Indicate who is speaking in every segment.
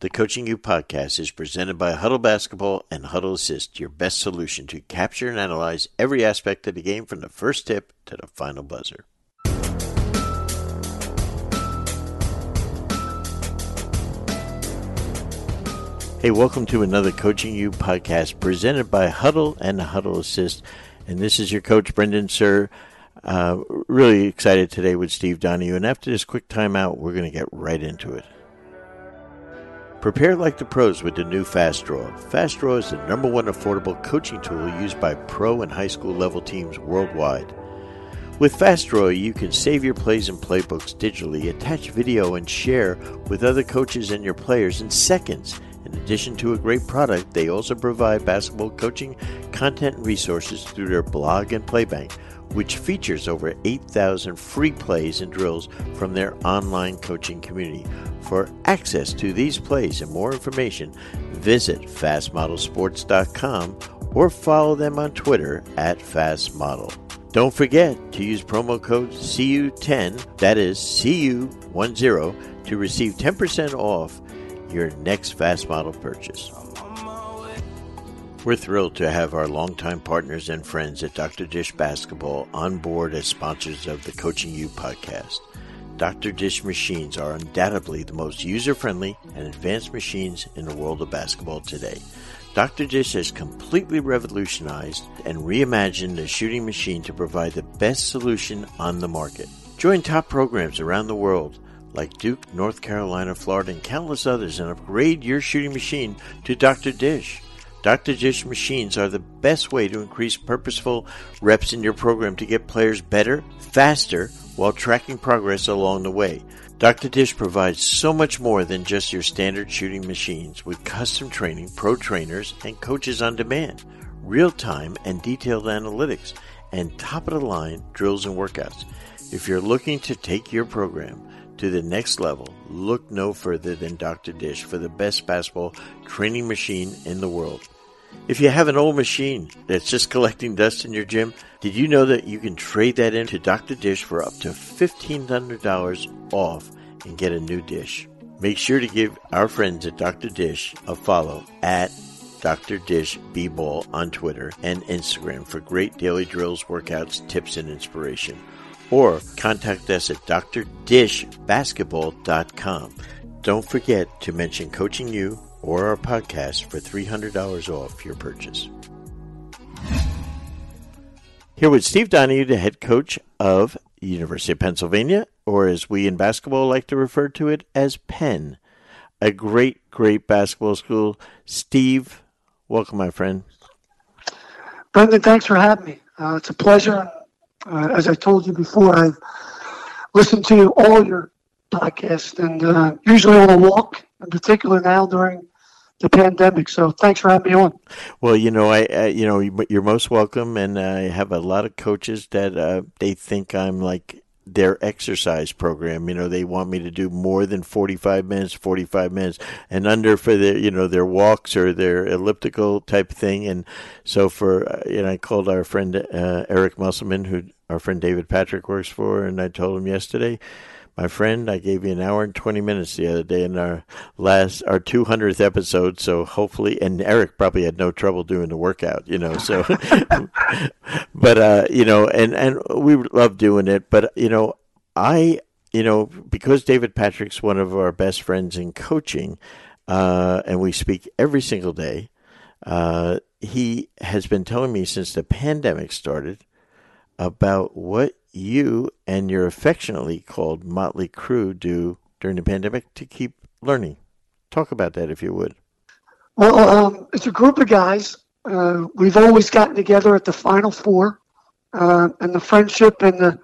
Speaker 1: The Coaching U podcast is presented by Hudl Basketball and Hudl Assist, your best solution to capture and analyze every aspect of the game from the first tip to the final buzzer. Hey, welcome to another Coaching U podcast presented by Hudl and Hudl Assist. And this is your coach, Brendan Suhr. Uh, really excited today with Steve Donahue. And after this quick timeout, we're going to get right into it. Prepare like the pros with the new Fast Draw. Fast Draw is the number one affordable coaching tool used by pro and high school level teams worldwide. With Fast Draw, you can save your plays and playbooks digitally, attach video, and share with other coaches and your players in seconds. In addition to a great product, they also provide basketball coaching content and resources through their blog and playbank, which features over 8,000 free plays and drills from their online coaching community. For access to these plays and more information, visit fastmodelsports.com or follow them on Twitter at fastmodel. Don't forget to use promo code CU10, that is CU10, to receive 10% off your next Fast Model purchase. We're thrilled to have our longtime partners and friends at Dr. Dish Basketball on board as sponsors of the Coaching U podcast. Dr. Dish machines are undoubtedly the most user friendly and advanced machines in the world of basketball today. Dr. Dish has completely revolutionized and reimagined the shooting machine to provide the best solution on the market. Join top programs around the world like Duke, North Carolina, Florida, and countless others and upgrade your shooting machine to Dr. Dish. Dr. Dish machines are the best way to increase purposeful reps in your program to get players better, faster, while tracking progress along the way. Dr. Dish provides so much more than just your standard shooting machines with custom training, pro trainers, and coaches on demand, real time and detailed analytics, and top of the line drills and workouts. If you're looking to take your program to the next level, look no further than Dr. Dish for the best basketball training machine in the world. If you have an old machine that's just collecting dust in your gym, did you know that you can trade that into Dr. Dish for up to $1,500 off and get a new dish? Make sure to give our friends at Dr. Dish a follow at Dr. Dish B-Ball on Twitter and Instagram for great daily drills, workouts, tips, and inspiration or contact us at drdishbasketball.com. Don't forget to mention Coaching U or our podcast for $300 off your purchase. Here with Steve Donahue, the head coach of University of Pennsylvania, or as we in basketball like to refer to it as Penn. A great, great basketball school. Steve, welcome, my friend.
Speaker 2: Brendan, thanks for having me. Uh, it's a pleasure. Uh, as I told you before, I've listened to all your podcasts and uh, usually on a walk, in particular now during the pandemic. So thanks for having me on.
Speaker 1: Well, you know, I, I you know, you're most welcome, and I have a lot of coaches that uh, they think I'm like their exercise program. You know, they want me to do more than 45 minutes, 45 minutes and under for their, you know, their walks or their elliptical type thing. And so for, uh, you know, I called our friend uh, Eric Musselman, who our friend David Patrick works for, and I told him yesterday, my friend, I gave you an hour and 20 minutes the other day in our last, our 200th episode. So hopefully, and Eric probably had no trouble doing the workout, you know, so, but, uh, you know, and, and we love doing it. But, you know, I, you know, because David Patrick's one of our best friends in coaching, uh, and we speak every single day, uh, he has been telling me since the pandemic started about what you and your affectionately called Motley Crew do during the pandemic to keep learning. Talk about that if you would.
Speaker 2: Well, um, it's a group of guys. Uh, we've always gotten together at the Final Four, uh, and the friendship and the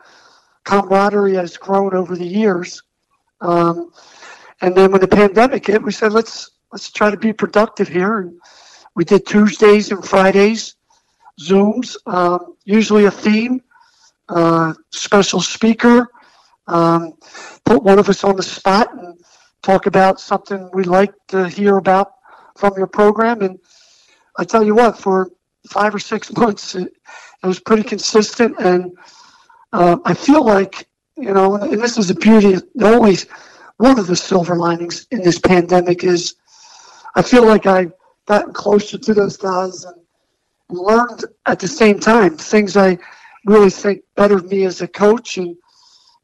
Speaker 2: camaraderie has grown over the years. Um, and then when the pandemic hit, we said let's let's try to be productive here, and we did Tuesdays and Fridays Zooms, um, usually a theme uh, special speaker, um, put one of us on the spot and talk about something we like to hear about from your program. And I tell you what, for five or six months, it, it was pretty consistent. And uh, I feel like, you know, and this is the beauty, only one of the silver linings in this pandemic is I feel like I've gotten closer to those guys and learned at the same time things I really think better of me as a coach, and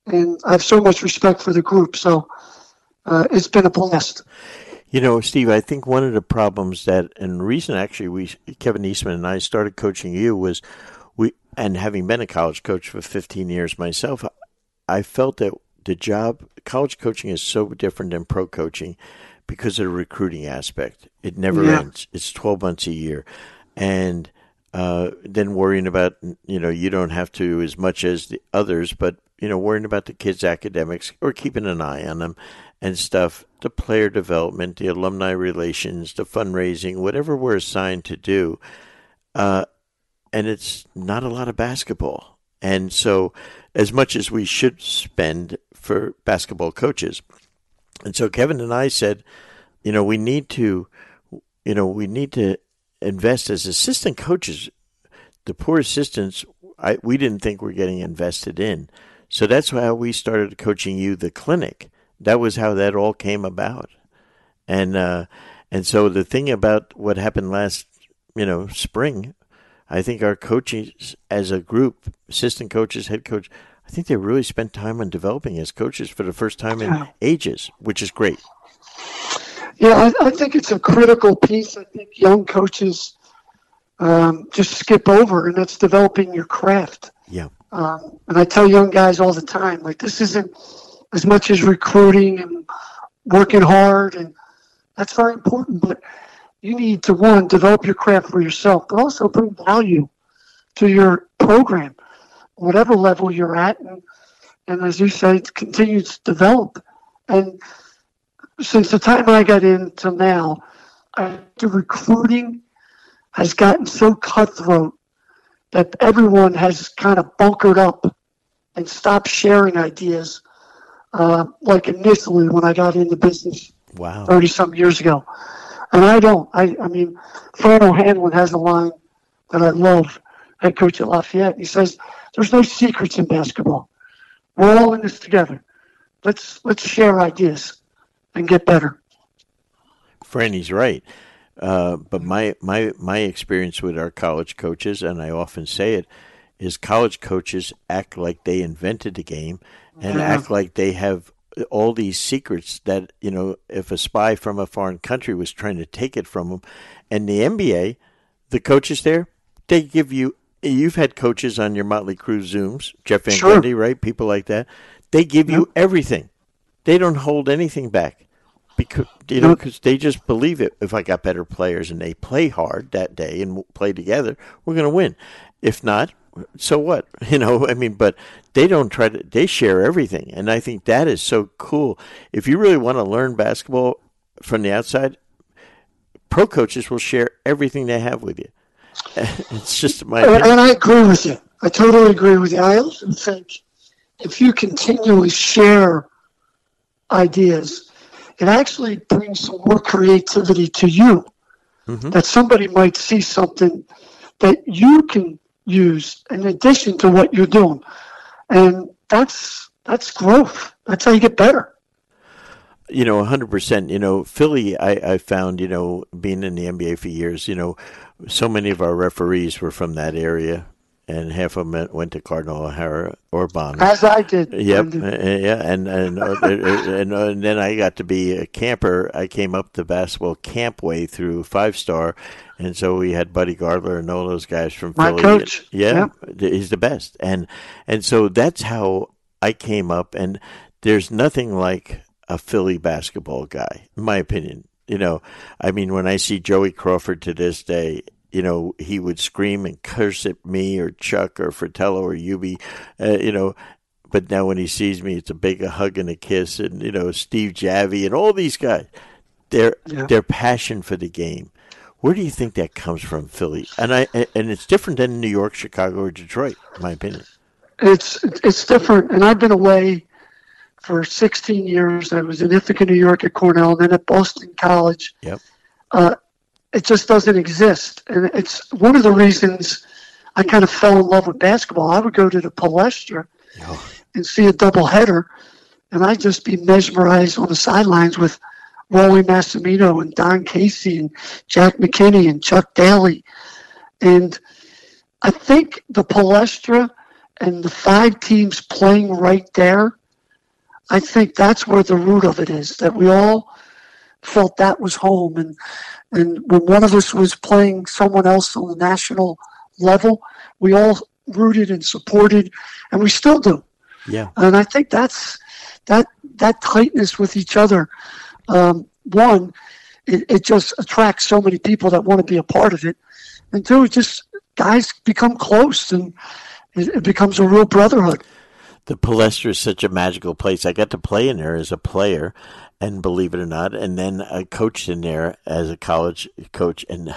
Speaker 2: and I have so much respect for the group. So uh, it's been a blast.
Speaker 1: You know, Steve, I think one of the problems that, and the reason actually we, Kevin Eastman and I started coaching you was we, and having been a college coach for 15 years myself, I felt that the job, college coaching is so different than pro coaching because of the recruiting aspect. It never yeah. ends. It's 12 months a year. And, uh, then worrying about, you know, you don't have to as much as the others, but, you know, worrying about the kids' academics or keeping an eye on them and stuff, the player development, the alumni relations, the fundraising, whatever we're assigned to do. Uh, and it's not a lot of basketball. And so, as much as we should spend for basketball coaches. And so, Kevin and I said, you know, we need to, you know, we need to invest as assistant coaches. The poor assistants, I, we didn't think were getting invested in. So that's how we started coaching you the clinic that was how that all came about. And uh, and so the thing about what happened last, you know, spring, I think our coaches as a group, assistant coaches, head coach, I think they really spent time on developing as coaches for the first time in ages, which is great.
Speaker 2: Yeah, I, I think it's a critical piece. I think young coaches um, just skip over, and that's developing your craft.
Speaker 1: Yeah.
Speaker 2: Um, and I tell young guys all the time, like this isn't as much as recruiting and working hard, and that's very important. But you need to one develop your craft for yourself, but also bring value to your program, whatever level you're at, and, and as you say, continue to develop. And since the time I got in till now, I, the recruiting has gotten so cutthroat that everyone has kind of bunkered up and stopped sharing ideas uh, like initially when I got into business
Speaker 1: wow.
Speaker 2: 30 some years ago. And I don't. I, I mean, Fran O'Hanlon has a line that I love, head coach at Lafayette. He says, There's no secrets in basketball. We're all in this together. Let's let's share ideas and get better.
Speaker 1: Franny's right. Uh, but my, my my experience with our college coaches, and I often say it, is college coaches act like they invented the game and yeah. act like they have all these secrets that you know if a spy from a foreign country was trying to take it from them and the NBA the coaches there they give you you've had coaches on your Motley Crue Zooms Jeff Van sure. Gundy right people like that they give yep. you everything they don't hold anything back because you know because they just believe it if I got better players and they play hard that day and play together we're going to win if not so what? You know, I mean, but they don't try to, they share everything. And I think that is so cool. If you really want to learn basketball from the outside, pro coaches will share everything they have with you. It's just my
Speaker 2: opinion. And I agree with you. I totally agree with you. I also think if you continually share ideas, it actually brings some more creativity to you. Mm-hmm. That somebody might see something that you can use in addition to what you're doing. And that's that's growth. That's how you get better.
Speaker 1: You know, 100%. You know, Philly, I, I found, you know, being in the NBA for years, you know, so many of our referees were from that area and half of them went to Cardinal O'Hara or Bond.
Speaker 2: As I did.
Speaker 1: Yep, yeah, and and, uh, and, uh, and then I got to be a camper. I came up the basketball camp way through Five Star, and so we had Buddy Gardler and all those guys from
Speaker 2: My
Speaker 1: Philly.
Speaker 2: coach.
Speaker 1: Yeah, yeah, he's the best, and and so that's how I came up. And there's nothing like a Philly basketball guy, in my opinion. You know, I mean, when I see Joey Crawford to this day, you know, he would scream and curse at me or Chuck or Fratello or Hubie, uh, you know. But now when he sees me, it's a big a hug and a kiss, and you know Steve Javie and all these guys, their yeah. their passion for the game. Where do you think that comes from, Philly? And I and it's different than New York, Chicago, or Detroit, in my opinion.
Speaker 2: It's it's different, and I've been away for 16 years. I was in Ithaca, New York, at Cornell, and then at Boston College.
Speaker 1: Yep.
Speaker 2: Uh, it just doesn't exist. And it's one of the reasons I kind of fell in love with basketball. I would go to the Palestra oh. and see a doubleheader, and I'd just be mesmerized on the sidelines with Rollie Massimino and Don Casey and Jack McKinney and Chuck Daly. And I think the Palestra and the five teams playing right there, I think that's where the root of it is, that we all felt that was home. And, and when one of us was playing someone else on the national level, we all rooted and supported, and we still do.
Speaker 1: Yeah.
Speaker 2: And I think that's that that tightness with each other. Um, one, it, it just attracts so many people that want to be a part of it, and two, it just guys become close and it, it becomes a real brotherhood.
Speaker 1: The Palestra is such a magical place. I got to play in there as a player, and believe it or not, and then I coached in there as a college coach, and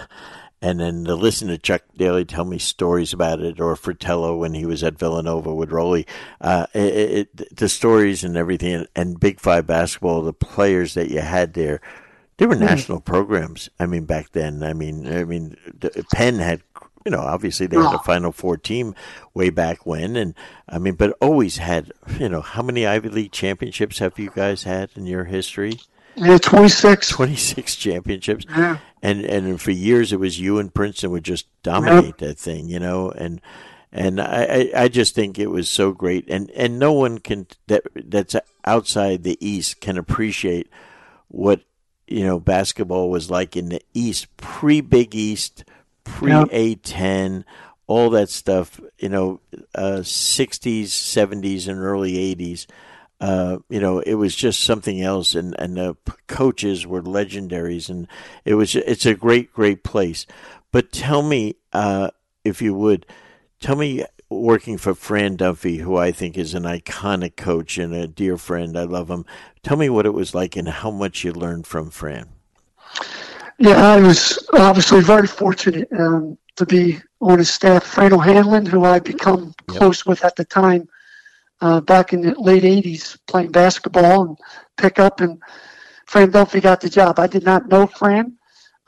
Speaker 1: and then to listen to Chuck Daly tell me stories about it, or Fratello when he was at Villanova with Rollie, uh, it, it, the stories and everything, and Big Five basketball, the players that you had there, they were mm-hmm. national programs. I mean, back then, I mean, I mean, Penn had you know, obviously they had a Final Four team way back when, and I mean, but always had, you know, how many Ivy League championships have you guys had in your history?
Speaker 2: Yeah, 26.
Speaker 1: 26 championships.
Speaker 2: Yeah.
Speaker 1: And and for years it was you and Princeton would just dominate yep. that thing, you know, and and I, I just think it was so great and and no one can that that's outside the East can appreciate what you know basketball was like in the East pre Big East pre A10, all that stuff, you know, uh, 60s, 70s, and early 80s. Uh, you know, it was just something else, and and the coaches were legendaries, and it was it's a great, great place. But tell me, uh, if you would, tell me working for Fran Dunphy, who I think is an iconic coach and a dear friend. I love him. Tell me what it was like and how much you learned from Fran.
Speaker 2: Yeah, I was obviously very fortunate um, to be on his staff. Fran O'Hanlon, who I become yep. close with at the time, uh, back in the late '80s, playing basketball and pick up, and Fran Dunphy got the job. I did not know Fran.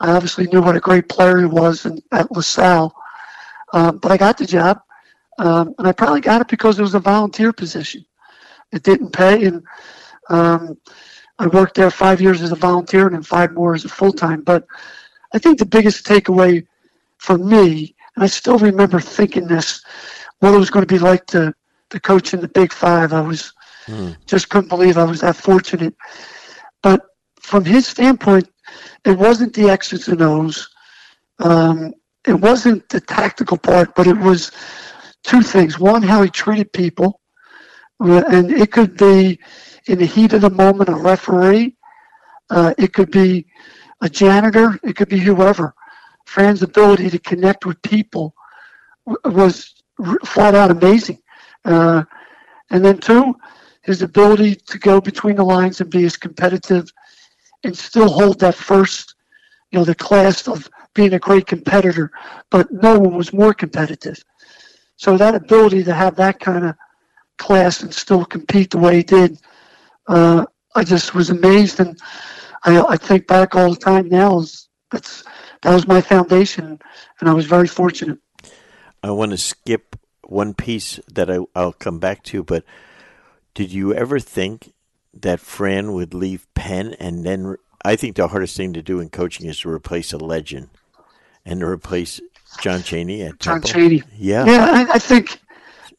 Speaker 2: I obviously knew what a great player he was in, at LaSalle, um, but I got the job, um, and I probably got it because it was a volunteer position. It didn't pay, and um, I worked there five years as a volunteer and then five more as a full time. But I think the biggest takeaway for me, and I still remember thinking this, what it was going to be like to, to coach in the Big Five. I was mm. just couldn't believe I was that fortunate. But from his standpoint, it wasn't the X's and O's. Um, it wasn't the tactical part, but it was two things. One, how he treated people, uh, and it could be in the heat of the moment a referee. Uh, it could be a janitor. It could be whoever. Fran's ability to connect with people was flat out amazing. Uh, and then two, his ability to go between the lines and be as competitive and still hold that first, you know, the class of being a great competitor, but no one was more competitive. So that ability to have that kind of class and still compete the way he did uh, I just was amazed, and I, I think back all the time now. Is that's that was my foundation, and I was very fortunate.
Speaker 1: I want to skip one piece that I, I'll come back to, but did you ever think that Fran would leave Penn and then? I think the hardest thing to do in coaching is to replace a legend and to replace John Chaney at
Speaker 2: John Chaney.
Speaker 1: Yeah,
Speaker 2: yeah. I, I think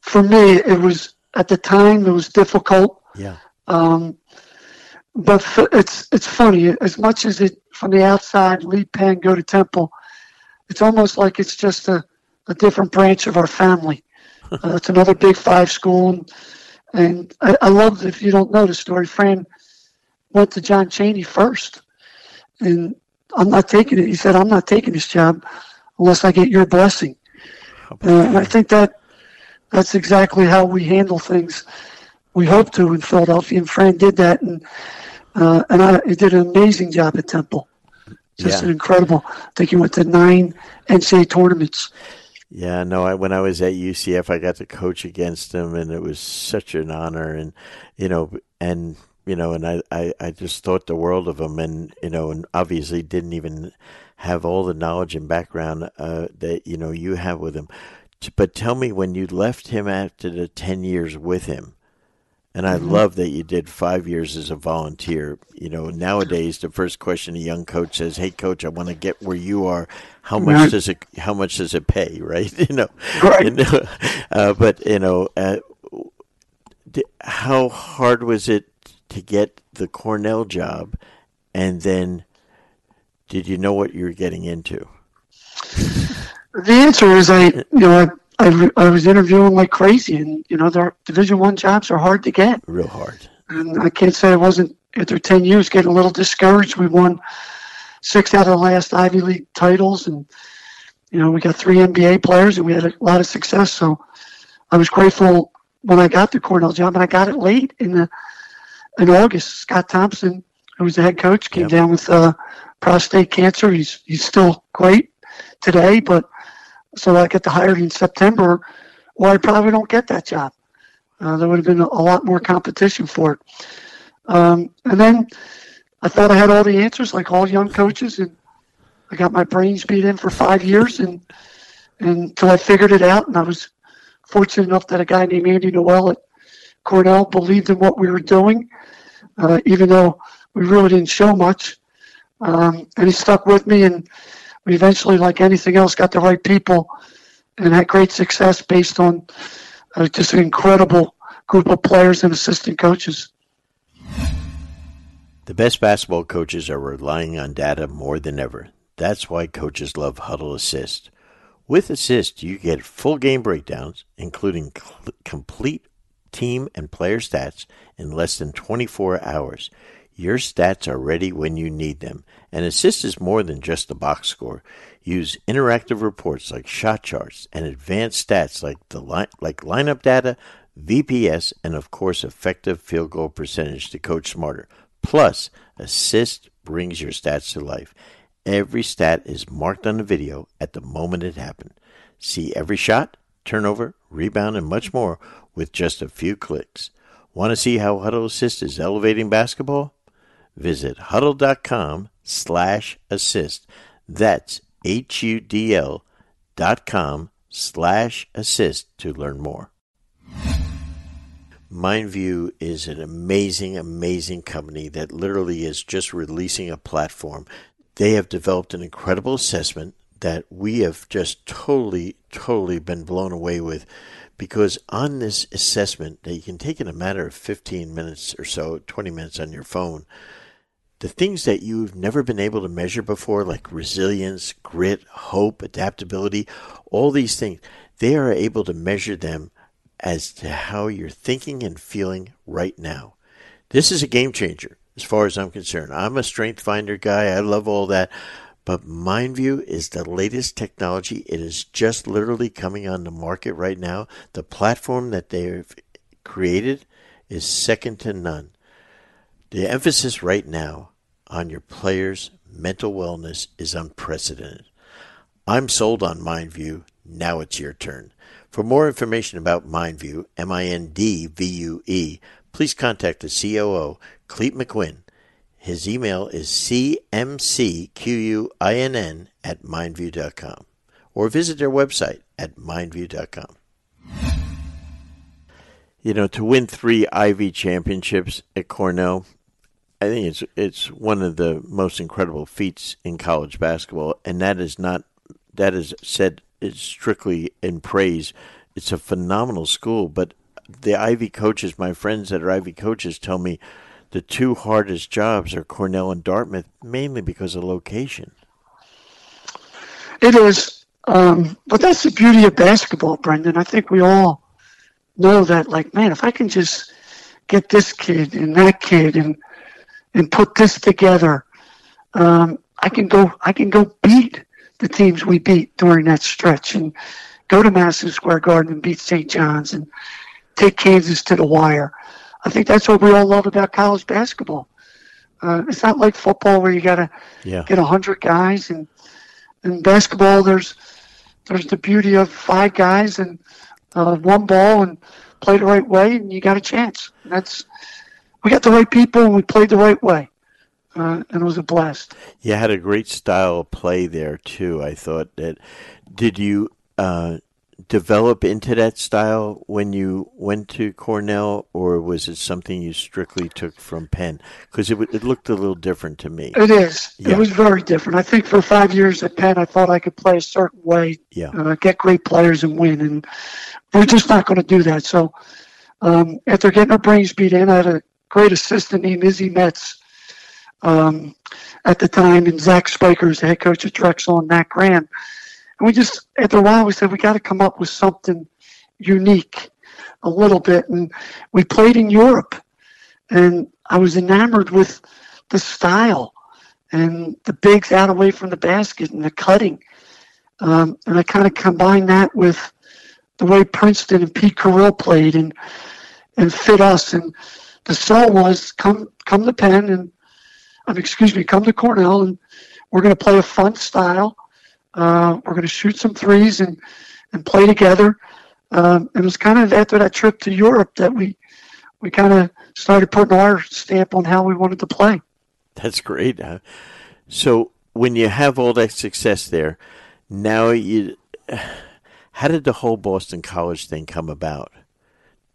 Speaker 2: for me, it was at the time it was difficult.
Speaker 1: Yeah.
Speaker 2: Um, but it's it's funny as much as it from the outside leave Penn go to Temple, it's almost like it's just a, a different branch of our family. Uh, it's another Big Five school, and, and I, I love if you don't know the story. Fran went to John Chaney first, and I'm not taking it. He said, "I'm not taking this job unless I get your blessing." Uh, and I think that that's exactly how we handle things we hope to in Philadelphia. And Fran did that, and uh, and I, he did an amazing job at Temple. Just yeah. an incredible. I think he went to nine NCAA tournaments.
Speaker 1: Yeah, no. I, when I was at UCF, I got to coach against him, and it was such an honor. And you know, and you know, and I, I, I just thought the world of him, and you know, and obviously didn't even have all the knowledge and background uh, that you know you have with him. But tell me, when you left him after the ten years with him, And I mm-hmm. love that you did five years as a volunteer. You know, nowadays the first question a young coach says, "Hey, coach, I want to get where you are. How much right. does it? How much does it pay?" Right? You know,
Speaker 2: right. You know,
Speaker 1: uh, but you know, uh, how hard was it to get the Cornell job, and then did you know what you were getting into?
Speaker 2: The answer is I, you know, I, I, I was interviewing like crazy, and you know, the Division One jobs are hard to get.
Speaker 1: Real hard.
Speaker 2: And I can't say I wasn't after ten years getting a little discouraged. We won six out of the last Ivy League titles, and you know, we got three NBA players, and we had a lot of success. So I was grateful when I got the Cornell job, and I got it late in the in August. Scott Thompson, who was the head coach, came yep. down with uh, prostate cancer. He's he's still great today, but so I get to hire in September, well, I probably don't get that job. Uh, there would have been a, a, lot more competition for it. Um, and then I thought I had all the answers, like all young coaches, and I got my brains beat in for five years, and, and until I figured it out. And I was fortunate enough that a guy named Andy Noel at Cornell believed in what we were doing, uh, even though we really didn't show much. Um, and he stuck with me, and eventually, like anything else, got the right people and had great success based on uh, just an incredible group of players and assistant coaches.
Speaker 1: The best basketball coaches are relying on data more than ever. That's why coaches love Hudl Assist. With Assist, you get full game breakdowns, including cl- complete team and player stats, in less than 24 hours. Your stats are ready when you need them, and Assist is more than just a box score. Use interactive reports like shot charts and advanced stats like the li- like lineup data, VPS, and of course effective field goal percentage to coach smarter. Plus, Assist brings your stats to life. Every stat is marked on the video at the moment it happened. See every shot, turnover, rebound, and much more with just a few clicks. Want to see how Hudl Assist is elevating basketball? Visit hudl.com slash assist. That's H-U-D-L dot com slash assist to learn more. MindVue is an amazing, amazing company that literally is just releasing a platform. They have developed an incredible assessment that we have just totally, totally been blown away with because on this assessment that you can take in a matter of 15 minutes or so, 20 minutes on your phone, the things that you've never been able to measure before, like resilience, grit, hope, adaptability, all these things, they are able to measure them as to how you're thinking and feeling right now. This is a game changer as far as I'm concerned. I'm a strength finder guy. I love all that. But MindVue is the latest technology. It is just literally coming on the market right now. The platform that they've created is second to none. The emphasis right now on your players' mental wellness is unprecedented. I'm sold on MindVue. Now it's your turn. For more information about MindVue, M I N D V U E, please contact the COO, Clete McQuinn. His email is cmcquinn at mindvue.com or visit their website at mindvue.com. You know, to win three Ivy championships at Cornell I think it's it's one of the most incredible feats in college basketball, and that is not that is said is strictly in praise. It's a phenomenal school, but the Ivy coaches, my friends that are Ivy coaches, tell me the two hardest jobs are Cornell and Dartmouth, mainly because of location.
Speaker 2: It is, um, but that's the beauty of basketball, Brendan. I think we all know that. Like, man, if I can just get this kid and that kid and and put this together, um, I can go. I can go beat the teams we beat during that stretch, and go to Madison Square Garden and beat St. John's, and take Kansas to the wire. I think that's what we all love about college basketball. Uh, it's not like football where you got to yeah. get a hundred guys, and in basketball there's there's the beauty of five guys and uh, one ball and play the right way, and you got a chance. And that's we got the right people and we played the right way. Uh, and it was a blast.
Speaker 1: You had a great style of play there too. I thought that. Did you uh, develop into that style when you went to Cornell, or was it something you strictly took from Penn? Because it, it looked a little different to me.
Speaker 2: It is. Yeah. It was very different. I think for five years at Penn, I thought I could play a certain way,
Speaker 1: yeah.
Speaker 2: Uh, get great players and win, and we're just not going to do that. So um, after getting our brains beat in, I had a great assistant named Izzy Metz um, at the time, and Zach Spiker's, the head coach at Drexel, and Nat Graham. And we just, after a while, we said, we got to come up with something unique a little bit. And we played in Europe. And I was enamored with the style and the bigs out away from the basket and the cutting. Um, and I kind of combined that with the way Princeton and Pete Carril played and and fit us. And the sell was come come to Penn and um, excuse me, come to Cornell and we're going to play a fun style. Uh, we're going to shoot some threes and and play together. Um, it was kind of after that trip to Europe that we we kind of started putting our stamp on how we wanted to play.
Speaker 1: That's great. So when you have all that success there, now you, how did the whole Boston College thing come about?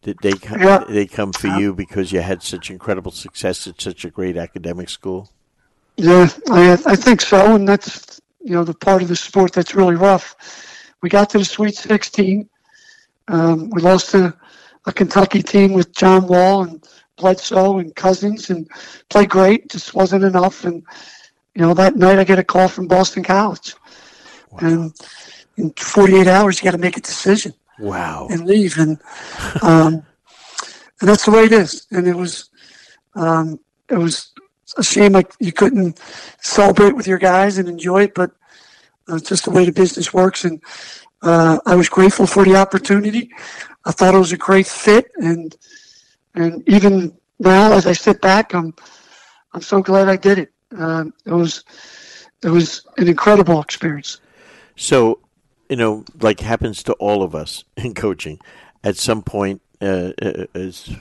Speaker 1: Did they come, yeah. they come for you because you had such incredible success at such a great academic school?
Speaker 2: Yeah, I I think so, and that's you know the part of the sport that's really rough. We got to the Sweet 16. Um, we lost to a Kentucky team with John Wall and Bledsoe and Cousins, and played great. Just wasn't enough. And you know that night I get a call from Boston College, wow. and in 48 hours you got to make a decision.
Speaker 1: Wow.
Speaker 2: And leave, and um, and that's the way it is. And it was um, it was a shame like you couldn't celebrate with your guys and enjoy it, but uh, it's just the way the business works. And uh, I was grateful for the opportunity. I thought it was a great fit, and and even now, as I sit back, I'm I'm so glad I did it. Uh, it was it was an incredible experience.
Speaker 1: So, you know, like happens to all of us in coaching, at some point, uh, uh as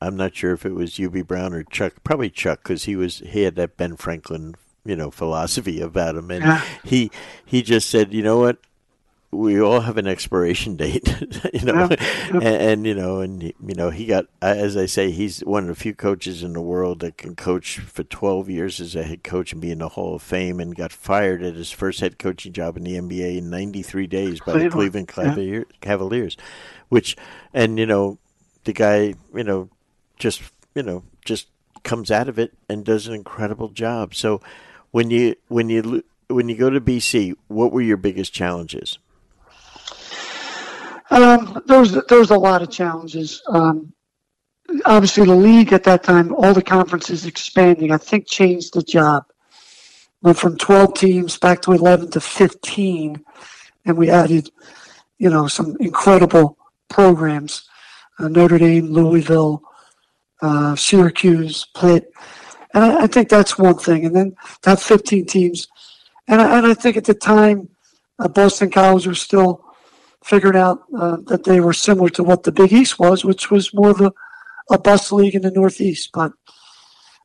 Speaker 1: I'm not sure if it was Hubie Brown or Chuck, probably Chuck, because he was he had that Ben Franklin, you know, philosophy about him, and yeah. he he just said, you know what, we all have an expiration date, you know, yeah. and, and, you know, and you know, he got, as I say, he's one of the few coaches in the world that can coach for 12 years as a head coach and be in the Hall of Fame, and got fired at his first head coaching job in the NBA in 93 days by the Cleveland Cavaliers, yeah. Cavaliers, which, and you know, the guy, you know, just you know, just comes out of it and does an incredible job. So, when you when you when you go to BC, what were your biggest challenges?
Speaker 2: Um, there was there was a lot of challenges. Um, obviously, the league at that time, all the conferences expanding, I think changed the job. Went from 12 teams back to 11 to 15, and we added, you know, some incredible programs: uh, Notre Dame, Louisville, uh, Syracuse, Pitt, and I, I, think that's one thing. And then to have 15 teams, and I, and I think at the time, uh, Boston College was still figured out uh, that they were similar to what the Big East was, which was more of a, a bus league in the Northeast. But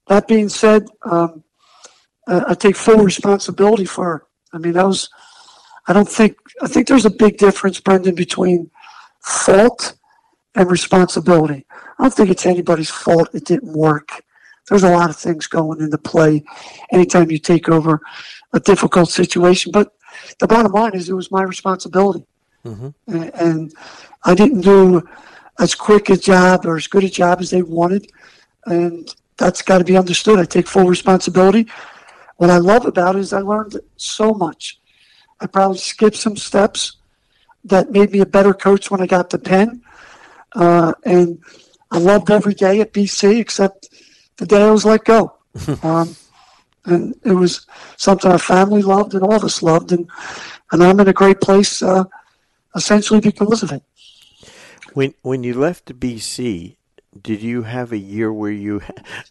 Speaker 2: that being said, um, I, take full responsibility for. I mean, that was, I don't think, I think there's a big difference, Brendan, between fault and responsibility. I don't think it's anybody's fault it didn't work. There's a lot of things going into play anytime you take over a difficult situation. But the bottom line is it was my responsibility. Mm-hmm. And, I didn't do as quick a job or as good a job as they wanted. And that's got to be understood. I take full responsibility. What I love about it is I learned so much. I probably skipped some steps that made me a better coach when I got to Penn. Uh, and I loved every day at BC except the day I was let go. um, and it was something our family loved and all of us loved. And, and I'm in a great place uh, essentially because of it.
Speaker 1: When when you left BC, did you have a year where you,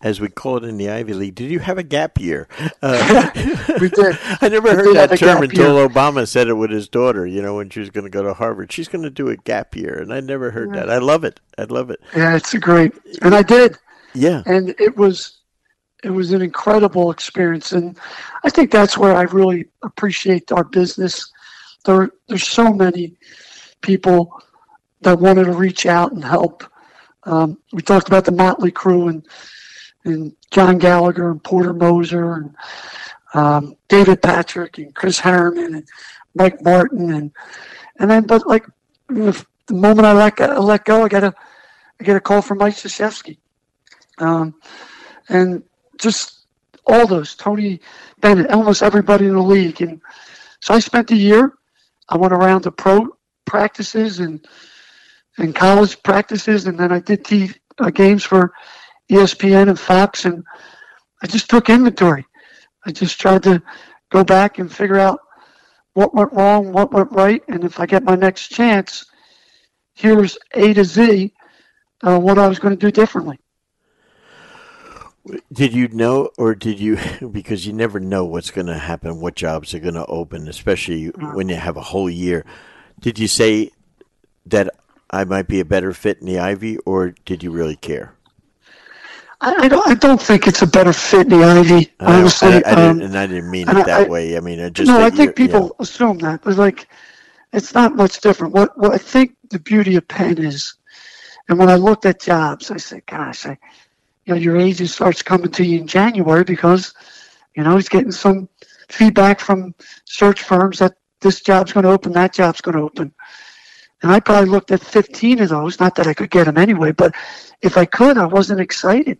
Speaker 1: as we call it in the Ivy League, did you have a gap year?
Speaker 2: Uh, we did.
Speaker 1: I never we heard that term until year. Obama said it with his daughter. You know, when she was going to go to Harvard, she's going to do a gap year, and I never heard yeah. that. I love it. I love it.
Speaker 2: Yeah, it's a great, and I did.
Speaker 1: Yeah,
Speaker 2: and it was, it was an incredible experience, and I think that's where I really appreciate our business there there's so many people that wanted to reach out and help. Um, we talked about the Motley Crew and and John Gallagher and Porter Moser and um, David Patrick and Chris Harriman and Mike Martin and and then but like the moment I let I let go, I got a I get a call from Mike Krzyzewski, um, and just all those Tony Bennett, almost everybody in the league, and so I spent a year. I went around to pro practices and and college practices, and then I did uh, games for ESPN and Fox, and I just took inventory. I just tried to go back and figure out what went wrong, what went right, and if I get my next chance, here's A to Z uh, what I was going to do differently.
Speaker 1: Did you know, or did you, because you never know what's going to happen, what jobs are going to open, especially mm-hmm. when you have a whole year. Did you say that I might be a better fit in the Ivy, or did you really care?
Speaker 2: I, I don't. I don't think it's a better fit in the Ivy. Honestly,
Speaker 1: I, I, I um, and I didn't mean it that way. I mean, I just
Speaker 2: no. I think people assume that, but like, it's not much different. What what I think the beauty of Penn is, and when I looked at jobs, I said, "Gosh, I, you know, your agent starts coming to you in January because, you know, he's getting some feedback from search firms that this job's going to open, that job's going to open." And I probably looked at 15 of those. Not that I could get them anyway, but if I could, I wasn't excited.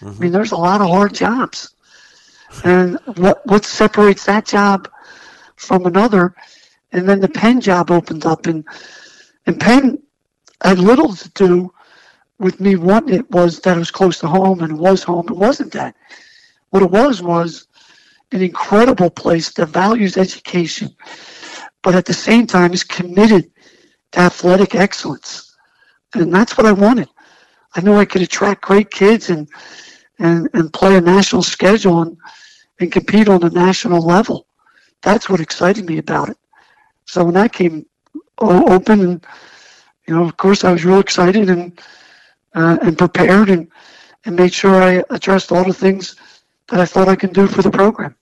Speaker 2: Mm-hmm. I mean, there's a lot of hard jobs. And what what separates that job from another? And then the Penn job opened up, and and Penn had little to do with me wanting it. Was that it was close to home and it was home? It wasn't that. What it was was an incredible place that values education, but at the same time is committed to athletic excellence, and that's what I wanted. I knew I could attract great kids and and, and play a national schedule and, and compete on a national level. That's what excited me about it. So when that came open, and you know, of course, I was real excited and uh, and prepared and and made sure I addressed all the things that I thought I could do for the program.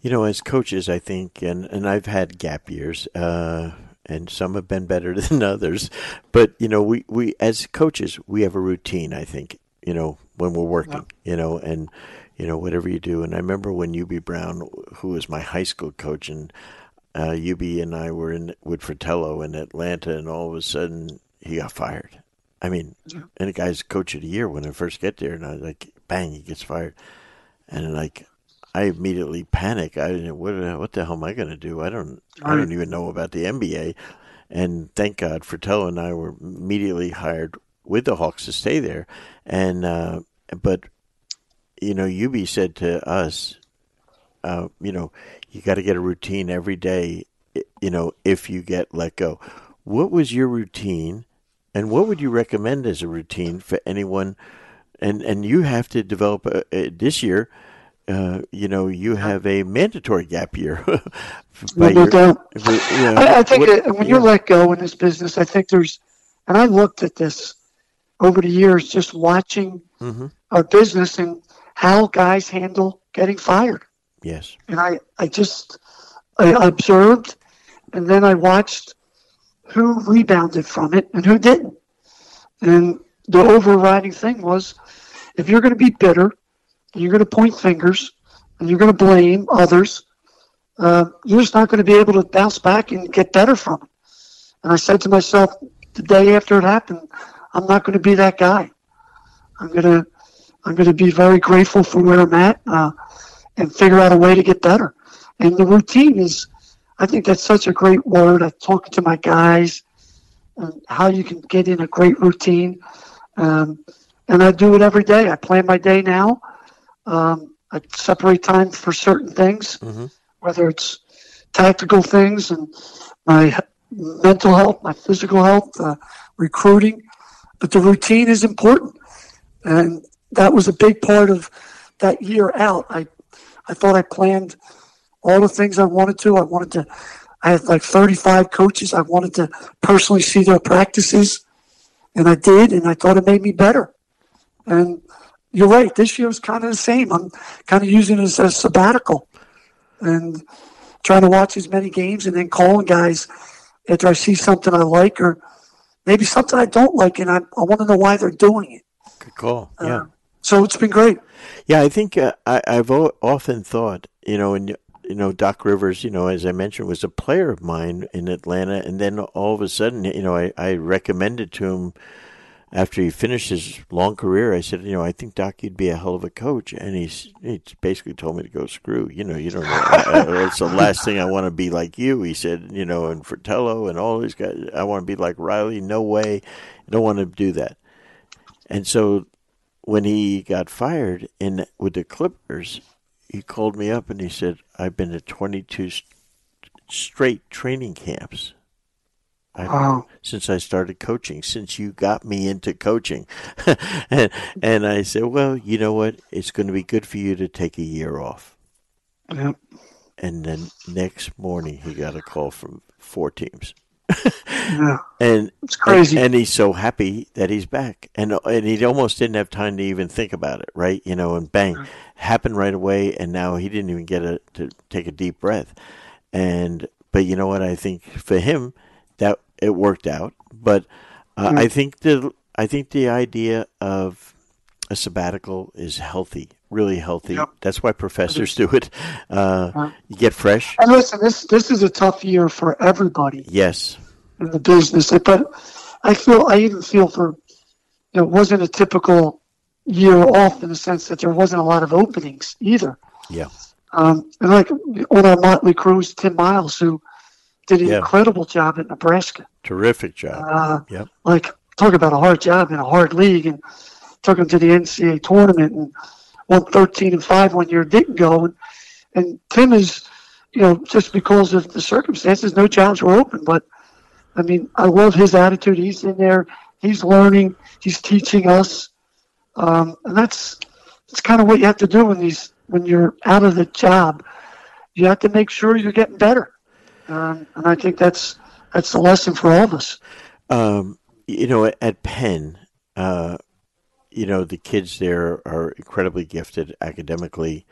Speaker 1: You know, as coaches, I think, and and I've had gap years. Uh, and some have been better than others. But you know, we, we as coaches, we have a routine. I think you know when we're working, yeah. you know, and you know whatever you do. And I remember when Hubie Brown, who was my high school coach, and uh, Hubie and I were in with Fratello in Atlanta, and all of a sudden he got fired. I mean, and the guy's coach of the year when I first get there, and I like, bang, he gets fired, and like I immediately panic. I didn't what what the hell am I going to do? I don't I don't even know about the NBA. And thank God, Fratello and I were immediately hired with the Hawks to stay there. And uh, but you know, Hubie said to us, uh, you know, you got to get a routine every day. You know, if you get let go, what was your routine, and what would you recommend as a routine for anyone? And and you have to develop a, a, this year uh, you know, you have a mandatory gap year.
Speaker 2: no, your, don't. You know, I, I, think what, when you're let go in this business, I think there's, and I looked at this over the years, just watching mm-hmm. our business and how guys handle getting fired.
Speaker 1: Yes.
Speaker 2: And I, I just, I observed, and then I watched who rebounded from it and who didn't. And the overriding thing was, if you're going to be bitter you're going to point fingers and you're going to blame others, uh, you're just not going to be able to bounce back and get better from it. And I said to myself the day after it happened, I'm not going to be that guy. I'm going to I'm going to be very grateful for where I'm at uh, and figure out a way to get better. And the routine is, I think that's such a great word. I talk to my guys and how you can get in a great routine. Um, and I do it every day. I plan my day now. Um, I separate time for certain things, mm-hmm. whether it's tactical things and my mental health, my physical health, uh, recruiting. But the routine is important, and that was a big part of that year out. I I thought I planned all the things I wanted to. I wanted to. I had like 35 coaches. I wanted to personally see their practices, and I did, and I thought it made me better. And you're right. This year was kind of the same. I'm kind of using it as a sabbatical and trying to watch as many games and then calling guys after I see something I like or maybe something I don't like, and I, I want to know why they're doing it.
Speaker 1: Good call. Uh, yeah.
Speaker 2: So it's been great.
Speaker 1: Yeah, I think uh, I, I've often thought, you know, and you know, Doc Rivers, you know, as I mentioned, was a player of mine in Atlanta, and then all of a sudden, you know, I, I recommended to him after he finished his long career, I said, you know, I think Doc, you'd be a hell of a coach, and he's he basically told me to go screw. You know, you don't know. it's the last thing I want to be like you. He said, you know, and Fratello and all these guys. I want to be like Riley. No way. I don't want to do that. And so when he got fired in with the Clippers, he called me up and he said, I've been to 22 straight training camps wow. since I started coaching, since you got me into coaching. and, and I said, well, you know what? It's going to be good for you to take a year off.
Speaker 2: Yep.
Speaker 1: And then next morning, he got a call from four teams.
Speaker 2: Yeah.
Speaker 1: And
Speaker 2: it's crazy.
Speaker 1: And, and, he's so happy that he's back. And and he almost didn't have time to even think about it, right? You know, and bang, happened right away. And now he didn't even get a, to take a deep breath. And but you know what? I think for him, that it worked out. But uh, mm. I think the I think the idea of a sabbatical is healthy, really healthy. Yep. That's why professors do it. Uh, you get fresh.
Speaker 2: And listen, this this is a tough year for everybody.
Speaker 1: Yes,
Speaker 2: the business, but I feel I even feel for you know, it wasn't a typical year off in the sense that there wasn't a lot of openings either.
Speaker 1: Yeah.
Speaker 2: Um, and like on our Motley Cruise, Tim Miles, who did an yeah. incredible job at Nebraska.
Speaker 1: Terrific job.
Speaker 2: Uh, yep. Like, talk about a hard job in a hard league and took him to the NCAA tournament and won 13 and 5 one year, didn't go. And, and Tim is, you know, just because of the circumstances, no jobs were open. But, I mean, I love his attitude. He's in there, he's learning, he's teaching us. Um, and that's, that's kind of what you have to do when these when you're out of the job. You have to make sure you're getting better. Um, and I think that's that's the lesson for all of us.
Speaker 1: Um, you know, at Penn, uh, you know, the kids there are incredibly gifted academically,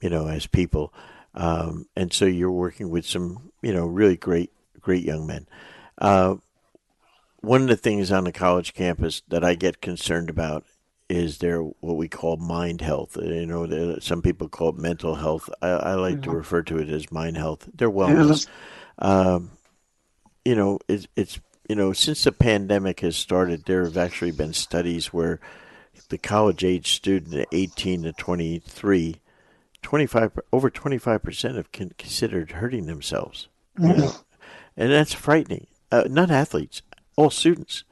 Speaker 1: you know, as people. Um, and so you're working with some, you know, really great, great young men. Uh, one of the things on the college campus that I get concerned about is there what we call mind health. You know, some people call it mental health. I, I like mm-hmm. to refer to it as mind health. Their wellness. Um, you know, it's, it's you know since the pandemic has started, there have actually been studies where the college age student, eighteen to twenty three. 25 over 25% have considered hurting themselves mm-hmm. and that's frightening uh, not athletes all students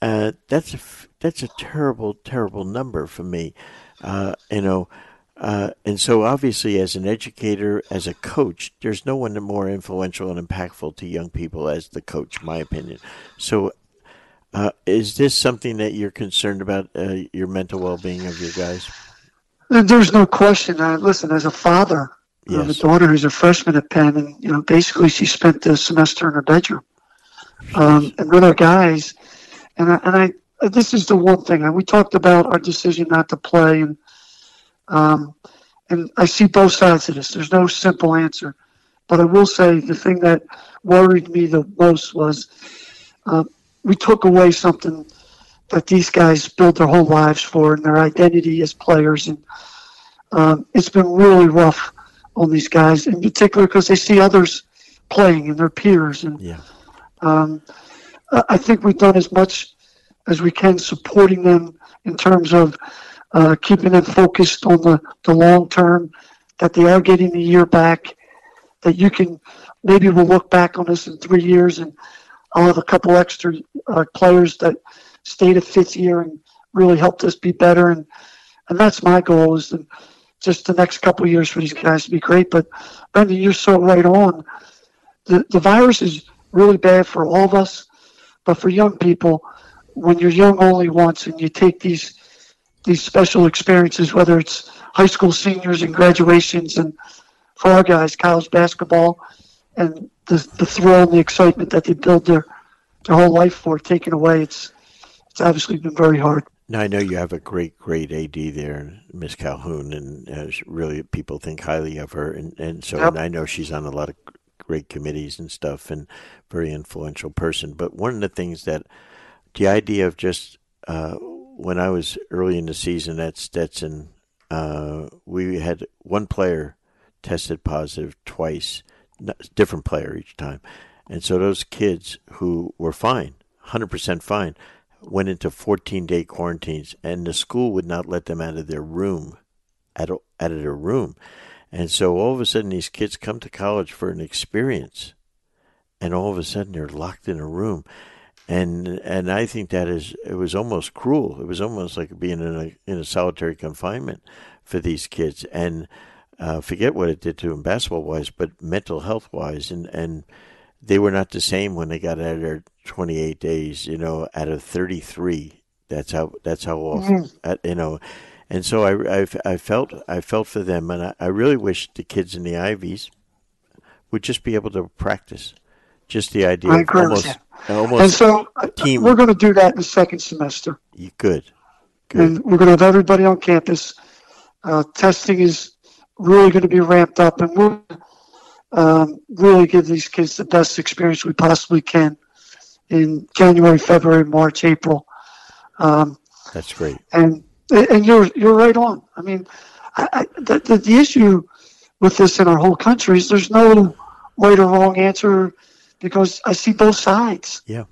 Speaker 1: uh, that's a that's a terrible, terrible number for me. Uh, you know, uh, and so obviously, as an educator, as a coach, there's no one more influential and impactful to young people as the coach, my opinion. So, uh, is this something that you're concerned about uh, your mental well-being of your guys?
Speaker 2: There's no question. Uh, listen, as a father yes. of a daughter who's a freshman at Penn, and you know, basically she spent the semester in her bedroom, um, and with our guys, and I, and I this is the one thing, and we talked about our decision not to play, and um, and I see both sides of this. There's no simple answer, but I will say the thing that worried me the most was uh, we took away something that these guys built their whole lives for and their identity as players, and um, it's been really rough on these guys, in particular because they see others playing and their peers, and
Speaker 1: yeah.
Speaker 2: Um, I think we've done as much as we can supporting them in terms of uh, keeping them focused on the, the long term, that they are getting the year back, that you can maybe we'll look back on this in three years and I'll have a couple extra uh, players that stayed a fifth year and really helped us be better. And, and that's my goal is just the next couple years for these guys to be great. But Brendan, you're so right on. The, the virus is really bad for all of us, but for young people, when you're young only once and you take these these special experiences, whether it's high school seniors and graduations, and for our guys, college basketball, and the the thrill and the excitement that they build their their whole life for, taken away, it's it's obviously been very hard.
Speaker 1: Now I know you have a great, great AD there, Miss Calhoun, and uh, really people think highly of her, and and so yep. and I know she's on a lot of great committees and stuff, and very influential person. But one of the things that the idea of just uh, when I was early in the season at Stetson, uh, we had one player tested positive twice, different player each time, and so those kids who were fine, hundred percent fine, went into 14 day quarantines, and the school would not let them out of their room, out of, out of their room. And so all of a sudden, these kids come to college for an experience, and all of a sudden they're locked in a room. And and I think that is it was almost cruel. It was almost like being in a in a solitary confinement for these kids. And uh, forget what it did to them basketball wise, but mental health wise, and and they were not the same when they got out of their 28 days. You know, out of 33. That's how that's how often mm-hmm. you know. And so I, I, I, felt I felt for them, and I, I really wish the kids in the Ivies would just be able to practice. Just the idea
Speaker 2: I agree almost, almost and so uh, team. we're going to do that in the second semester.
Speaker 1: You good.
Speaker 2: good. And we're going to have everybody on campus. Uh, testing is really going to be ramped up, and we'll um, really give these kids the best experience we possibly can in January, February, March, April. Um,
Speaker 1: That's great.
Speaker 2: And and you're you're right on. I mean, I, I, the, the, the issue with this in our whole country is there's no right or wrong answer because I see both sides.
Speaker 1: Yeah,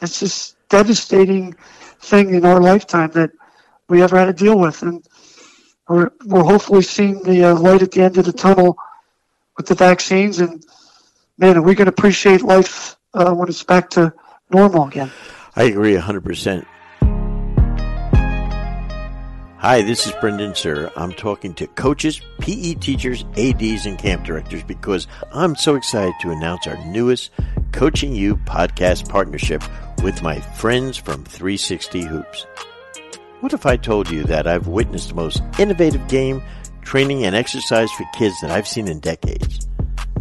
Speaker 2: it's just devastating thing in our lifetime that we ever had to deal with, and we're we're hopefully seeing the uh, light at the end of the tunnel with the vaccines. And man, are we going to appreciate life uh, when it's back to normal again?
Speaker 1: I agree hundred percent. Hi, this is Brendan Suhr. I'm talking to coaches, PE teachers, ADs, and camp directors because I'm so excited to announce our newest Coaching U podcast partnership with my friends from 360 Hoops. What if I told you that I've witnessed the most innovative game, training, and exercise for kids that I've seen in decades?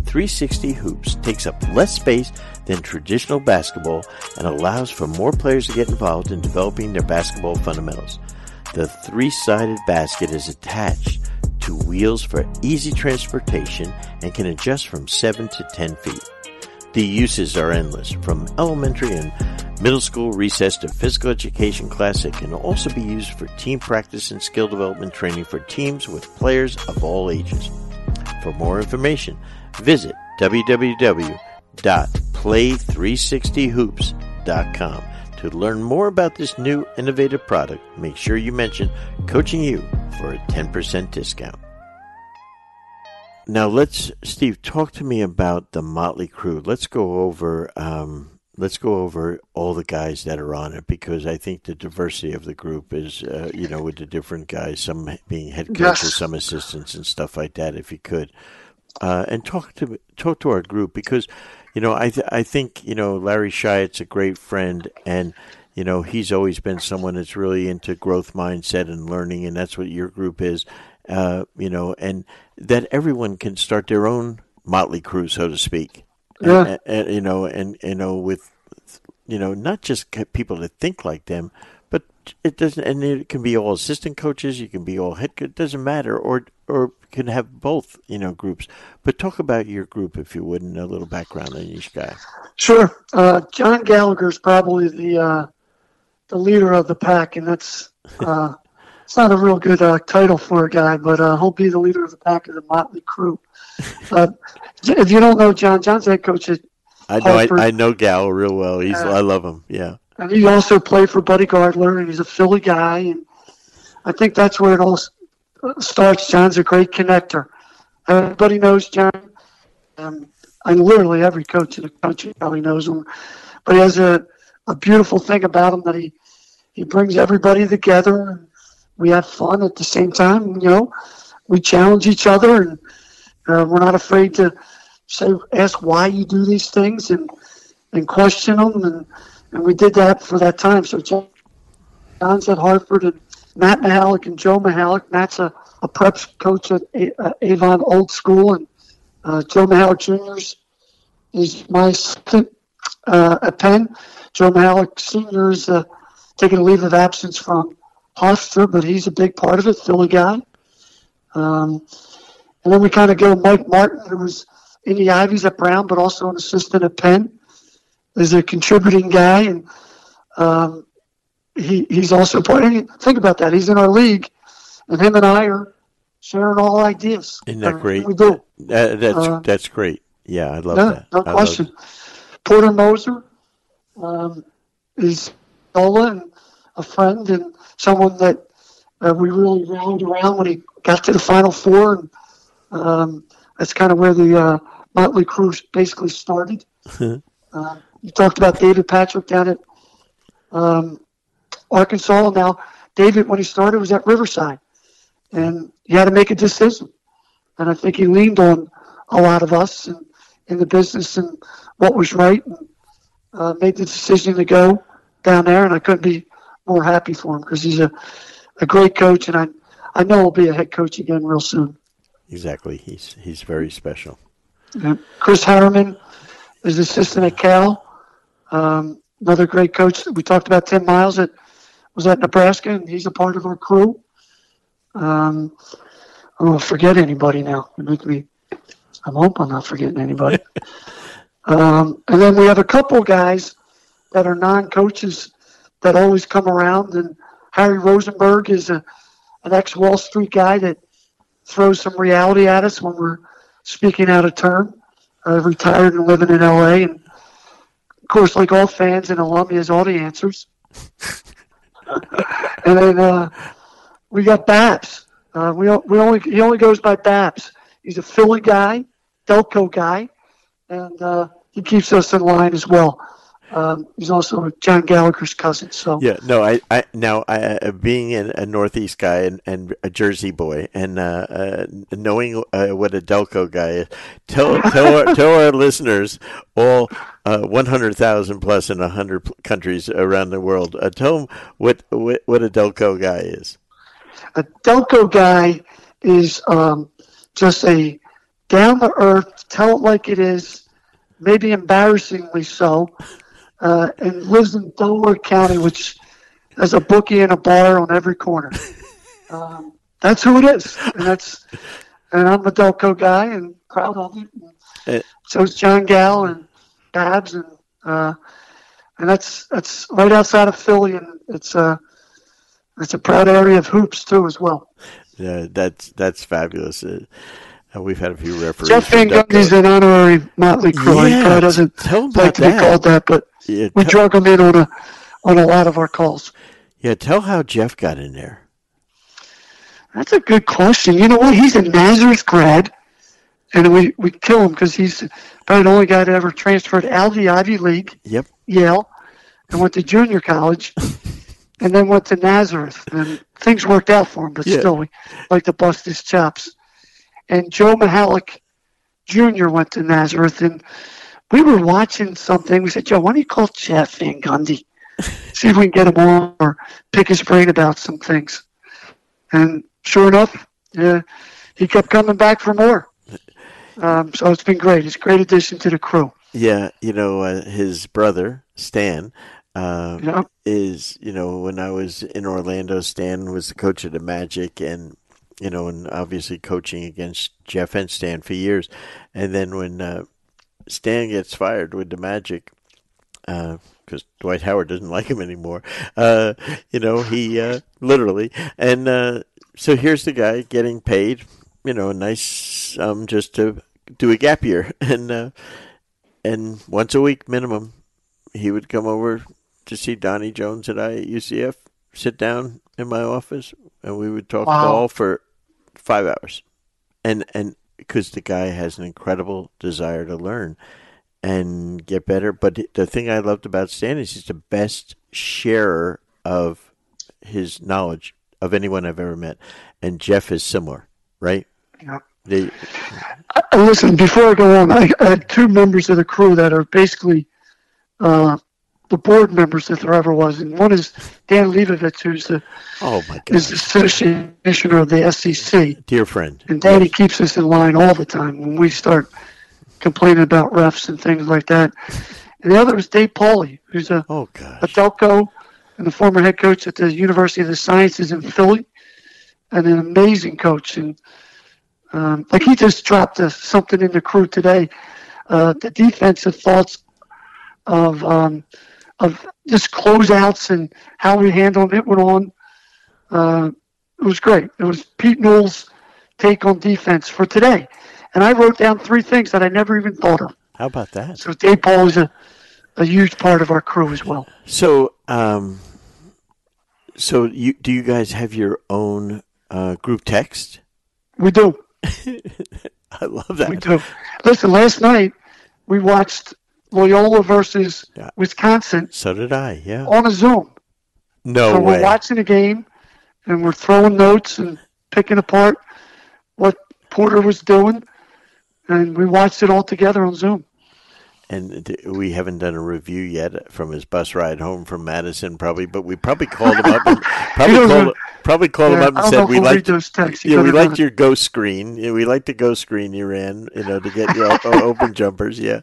Speaker 1: 360 Hoops takes up less space than traditional basketball and allows for more players to get involved in developing their basketball fundamentals. The three-sided basket is attached to wheels for easy transportation and can adjust from 7 to 10 feet. The uses are endless, from elementary and middle school recess to physical education class. It can also be used for team practice and skill development training for teams with players of all ages. For more information, visit www.play360hoops.com. To learn more about this new innovative product, make sure you mention Coaching U for a 10% discount. Now let's, Steve, talk to me about the Motley Crew. Let's go over, um, let's go over all the guys that are on it because I think the diversity of the group is, uh, you know, with the different guys, some being head coaches, yes. some assistants, and stuff like that. If you could, uh, and talk to talk to our group because you know, I th- I think you know Larry Shyatt's a great friend, and you know he's always been someone that's really into growth mindset and learning, and that's what your group is. Uh, you know, and that everyone can start their own motley crew, so to speak.
Speaker 2: Yeah.
Speaker 1: And, and, you know, and you know, with you know, not just people that think like them, it doesn't. And it can be all assistant coaches. You can be all head. It doesn't matter, or or can have both, you know, groups. But talk about your group, if you would, and a little background on each guy.
Speaker 2: Sure. Uh, John Gallagher is probably the uh, the leader of the pack, and that's uh, it's not a real good uh, title for a guy, but uh, he'll be the leader of the pack of the Motley Crew. Uh, if you don't know John, John's head coach at
Speaker 1: I know I, I, know Gal real well. He's I love him. Yeah.
Speaker 2: And he also played for Buddy Gardler, and he's a Philly guy, and I think that's where it all starts. John's a great connector. Everybody knows John. Um, and literally every coach in the country probably knows him. But he has a, a beautiful thing about him that he, he brings everybody together. And We have fun at the same time. You know, we challenge each other, and uh, we're not afraid to say, ask why you do these things, and and question them. And and we did that for that time. So John's at Hartford, and Matt Mihalich and Joe Mihalich. Matt's a, a prep coach at uh, Avon Old School, and uh, Joe Mihalich Jr. is my assistant uh, at Penn. Joe Mihalich Sr. is uh, taking a leave of absence from Hofstra, but he's a big part of it, Philly guy. Um, and then we kind of go Mike Martin, who was in the Ivies at Brown, but also an assistant at Penn. Is a contributing guy, and um, he he's also playing. Think about that. He's in our league, and him and I are sharing all ideas.
Speaker 1: Isn't that great?
Speaker 2: We do.
Speaker 1: That, that's
Speaker 2: Uh,
Speaker 1: that's great. Yeah, I love
Speaker 2: No,
Speaker 1: that.
Speaker 2: no
Speaker 1: I
Speaker 2: question. Porter Moser um, is Nola and a friend and someone that uh, we really rallied around when he got to the Final Four, and um, that's kind of where the uh, Motley Crew basically started. uh, you talked about David Patrick down at um, Arkansas. Now, David, when he started, was at Riverside, and he had to make a decision. And I think he leaned on a lot of us in, in the business and what was right, and uh, made the decision to go down there. And I couldn't be more happy for him because he's a, a great coach, and I I know he'll be a head coach again real soon.
Speaker 1: Exactly. He's he's very special.
Speaker 2: Chris Harriman is assistant at Cal. Um, another great coach. We talked about Tim Miles that was at Nebraska, and he's a part of our crew. Um, I don't forget anybody now. Make me. I hope I'm not forgetting anybody. um, and then we have a couple guys that are non-coaches that always come around. And Harry Rosenberg is a, an ex-Wall Street guy that throws some reality at us when we're speaking out of turn. Uh, retired and living in LA, and course, like all fans and alum, he has all the answers. and then uh, we got Babs. Uh, we we only he only goes by Babs. He's a Philly guy, Delco guy, and uh, he keeps us in line as well. Um, he's also John Gallagher's cousin. So
Speaker 1: Yeah, no, I, I now I, uh, being a, Northeast guy and, and a Jersey boy, and uh, uh, knowing uh, what a Delco guy is, tell tell our, tell our listeners, all uh, one hundred thousand plus in hundred countries around the world, uh, tell them what, what what a Delco guy is.
Speaker 2: a Delco guy is um, just a down to earth, tell it like it is, maybe embarrassingly so, uh, and lives in Delaware County, which has a bookie and a bar on every corner. Um, that's who it is, and that's and I'm a Delco guy and proud of it. And so is John Gal and Babs, and uh, and that's that's right outside of Philly, and it's a it's a proud area of hoops too as well.
Speaker 1: Yeah, that's that's fabulous. Uh, we've had a few referees.
Speaker 2: Jeff Van Gundy's an honorary Motley Crew. He
Speaker 1: Yeah,
Speaker 2: probably doesn't like to be called that, but
Speaker 1: Yeah,
Speaker 2: we
Speaker 1: tell-
Speaker 2: drug him in on a on a lot of our calls.
Speaker 1: yeah, tell how Jeff got in there.
Speaker 2: That's a good question. You know what? He's a Nazareth grad, and we we kill him because he's probably the only guy to ever transferred out of the Ivy League,
Speaker 1: Yep.
Speaker 2: Yale, and went to junior college, and then went to Nazareth. And things worked out for him, but
Speaker 1: Yeah.
Speaker 2: still, we like to bust his chops. And Joe Mihalich Jr. went to Nazareth, and we were watching something. We said, Joe, why don't you call Jeff Van Gundy? See if we can get him on or pick his brain about some things. And sure enough, yeah, he kept coming back for more. Um, so it's been great. It's a great addition to the crew.
Speaker 1: Yeah, you know, uh, his brother Stan uh,
Speaker 2: know?
Speaker 1: is, you know, when I was in Orlando, Stan was the coach of the Magic, and you know, and obviously coaching against Jeff and Stan for years. And then when uh, Stan gets fired with the Magic, because Dwight Howard doesn't like him anymore, uh, you know, he uh, literally, and uh, so here's the guy getting paid, you know, a nice um, just to do a gap year, and uh, and once a week minimum, he would come over to see Donnie Jones and I at UCF, sit down in my office, and we would talk
Speaker 2: Wow.
Speaker 1: ball for five hours, and and because the guy has an incredible desire to learn and get better. But the thing I loved about Stan is he's the best sharer of his knowledge of anyone I've ever met, and Jeff is similar, right?
Speaker 2: Yeah.
Speaker 1: They,
Speaker 2: Uh, listen, before I go on, I, I had two members of the crew that are basically uh, the board members if there ever was, and one is Dan Leibovitz, who's the
Speaker 1: oh my God,
Speaker 2: is the associate commissioner of the SEC,
Speaker 1: dear friend,
Speaker 2: and Danny keeps us in line all the time when we start complaining about refs and things like that. And the other is Dave Pauley, who's a,
Speaker 1: oh
Speaker 2: a
Speaker 1: gosh,
Speaker 2: Delco and the former head coach at the University of the Sciences in Philly, and an amazing coach. And Um, like he just dropped a, something in the crew today. Uh, the defensive thoughts of um, of just closeouts and how we handled it went on. Uh, it was great. It was Pete Knowles' take on defense for today, and I wrote down three things that I never even thought of.
Speaker 1: How about that?
Speaker 2: So Dave Paul is a, a huge part of our crew as well.
Speaker 1: So, um, so you do you guys have your own uh, group text?
Speaker 2: We do.
Speaker 1: I love that.
Speaker 2: We do. Listen, last night we watched Loyola versus
Speaker 1: Yeah.
Speaker 2: Wisconsin
Speaker 1: So did I. Yeah.
Speaker 2: on a Zoom.
Speaker 1: No
Speaker 2: so
Speaker 1: way.
Speaker 2: we're watching the game and we're throwing notes and picking apart what Porter was doing, and we watched it all together on Zoom.
Speaker 1: And we haven't done a review yet from his bus ride home from Madison, probably. But we probably called him up. And, probably called. Probably called him up and said we liked.
Speaker 2: those texts. You
Speaker 1: Yeah, we liked your ghost screen. Yeah, we liked the ghost screen you ran. You know, to get your open jumpers. Yeah,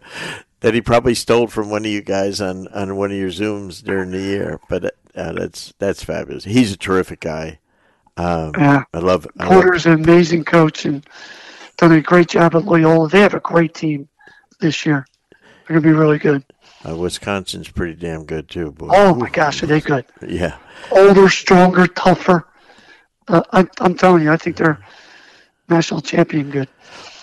Speaker 1: that he probably stole from one of you guys on on one of your zooms during the year. But uh, that's that's fabulous. He's a terrific guy. Um,
Speaker 2: Yeah.
Speaker 1: I love. I love
Speaker 2: Porter's an amazing coach and done a great job at Loyola. They have a great team this year. They're going to be really good.
Speaker 1: uh, Wisconsin's pretty damn good too. Boy.
Speaker 2: Oh my gosh, are they good?
Speaker 1: Yeah.
Speaker 2: Older, stronger, tougher. Uh, I, I'm telling you, I think they're national champion good.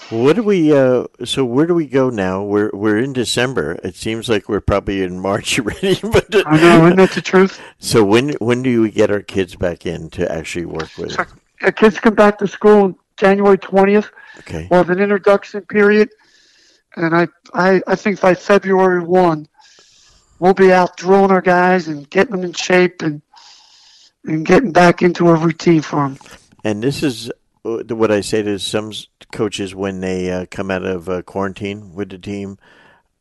Speaker 1: What do we? Uh, so where do we go now? We're we're in December. It seems like we're probably in March already. But
Speaker 2: I know, isn't that the truth?
Speaker 1: so when when do we get our kids back in to actually work with it?
Speaker 2: The kids come back to school on January 20th.
Speaker 1: Okay.
Speaker 2: We'll have an introduction period, and I, I, I think by February 1, we'll be out drilling our guys and getting them in shape and and getting back into a routine for them.
Speaker 1: And this is uh, what I say to some coaches when they uh, come out of uh, quarantine with the team.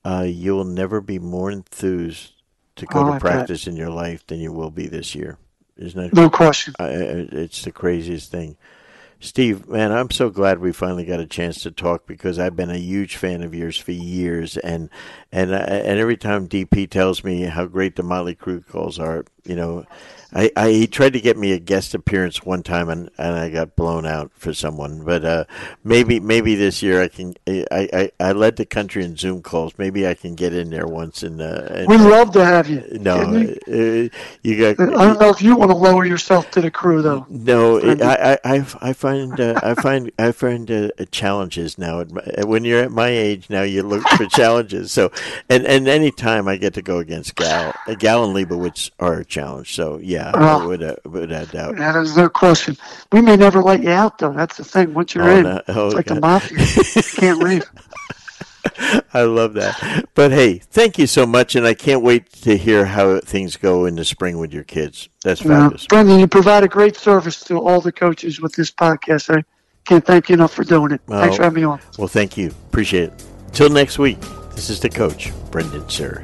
Speaker 1: Uh, you'll never be more enthused to go
Speaker 2: Oh,
Speaker 1: to practice in your life than you will be this year. Isn't it?
Speaker 2: No question.
Speaker 1: It's the craziest thing. Steve, man, I'm so glad we finally got a chance to talk because I've been a huge fan of yours for years, and and uh, and every time DP tells me how great the Motley Crew calls are, you know, I, I he tried to get me a guest appearance one time, and, and I got blown out for someone. But uh, maybe maybe this year I can. I, I, I led the country in Zoom calls. Maybe I can get in there once. And, uh, and
Speaker 2: We'd love to have you.
Speaker 1: no, uh, you got.
Speaker 2: I don't know if you want to lower yourself to the crew, though.
Speaker 1: No. I, I, I- I find uh, I find I find uh, challenges now. When you're at my age now, you look for challenges. So, and and any time I get to go against Gal, uh, Gal and Leibovitz are challenge. So yeah,
Speaker 2: Oh.
Speaker 1: would without doubt.
Speaker 2: That is no question. We may never let you out, though. That's the thing. Once you're
Speaker 1: Oh,
Speaker 2: in,
Speaker 1: no. Oh,
Speaker 2: it's like the mafia. you can't leave.
Speaker 1: I love that. But hey, thank you so much, and I can't wait to hear how things go in the spring with your kids. That's
Speaker 2: Uh,
Speaker 1: fabulous.
Speaker 2: Brendan, you provide a great service to all the coaches with this podcast. I can't thank you enough for doing it. Thanks for having me on.
Speaker 1: Well, thank you. Appreciate it. Till next week. This is the coach, Brendan Suhr.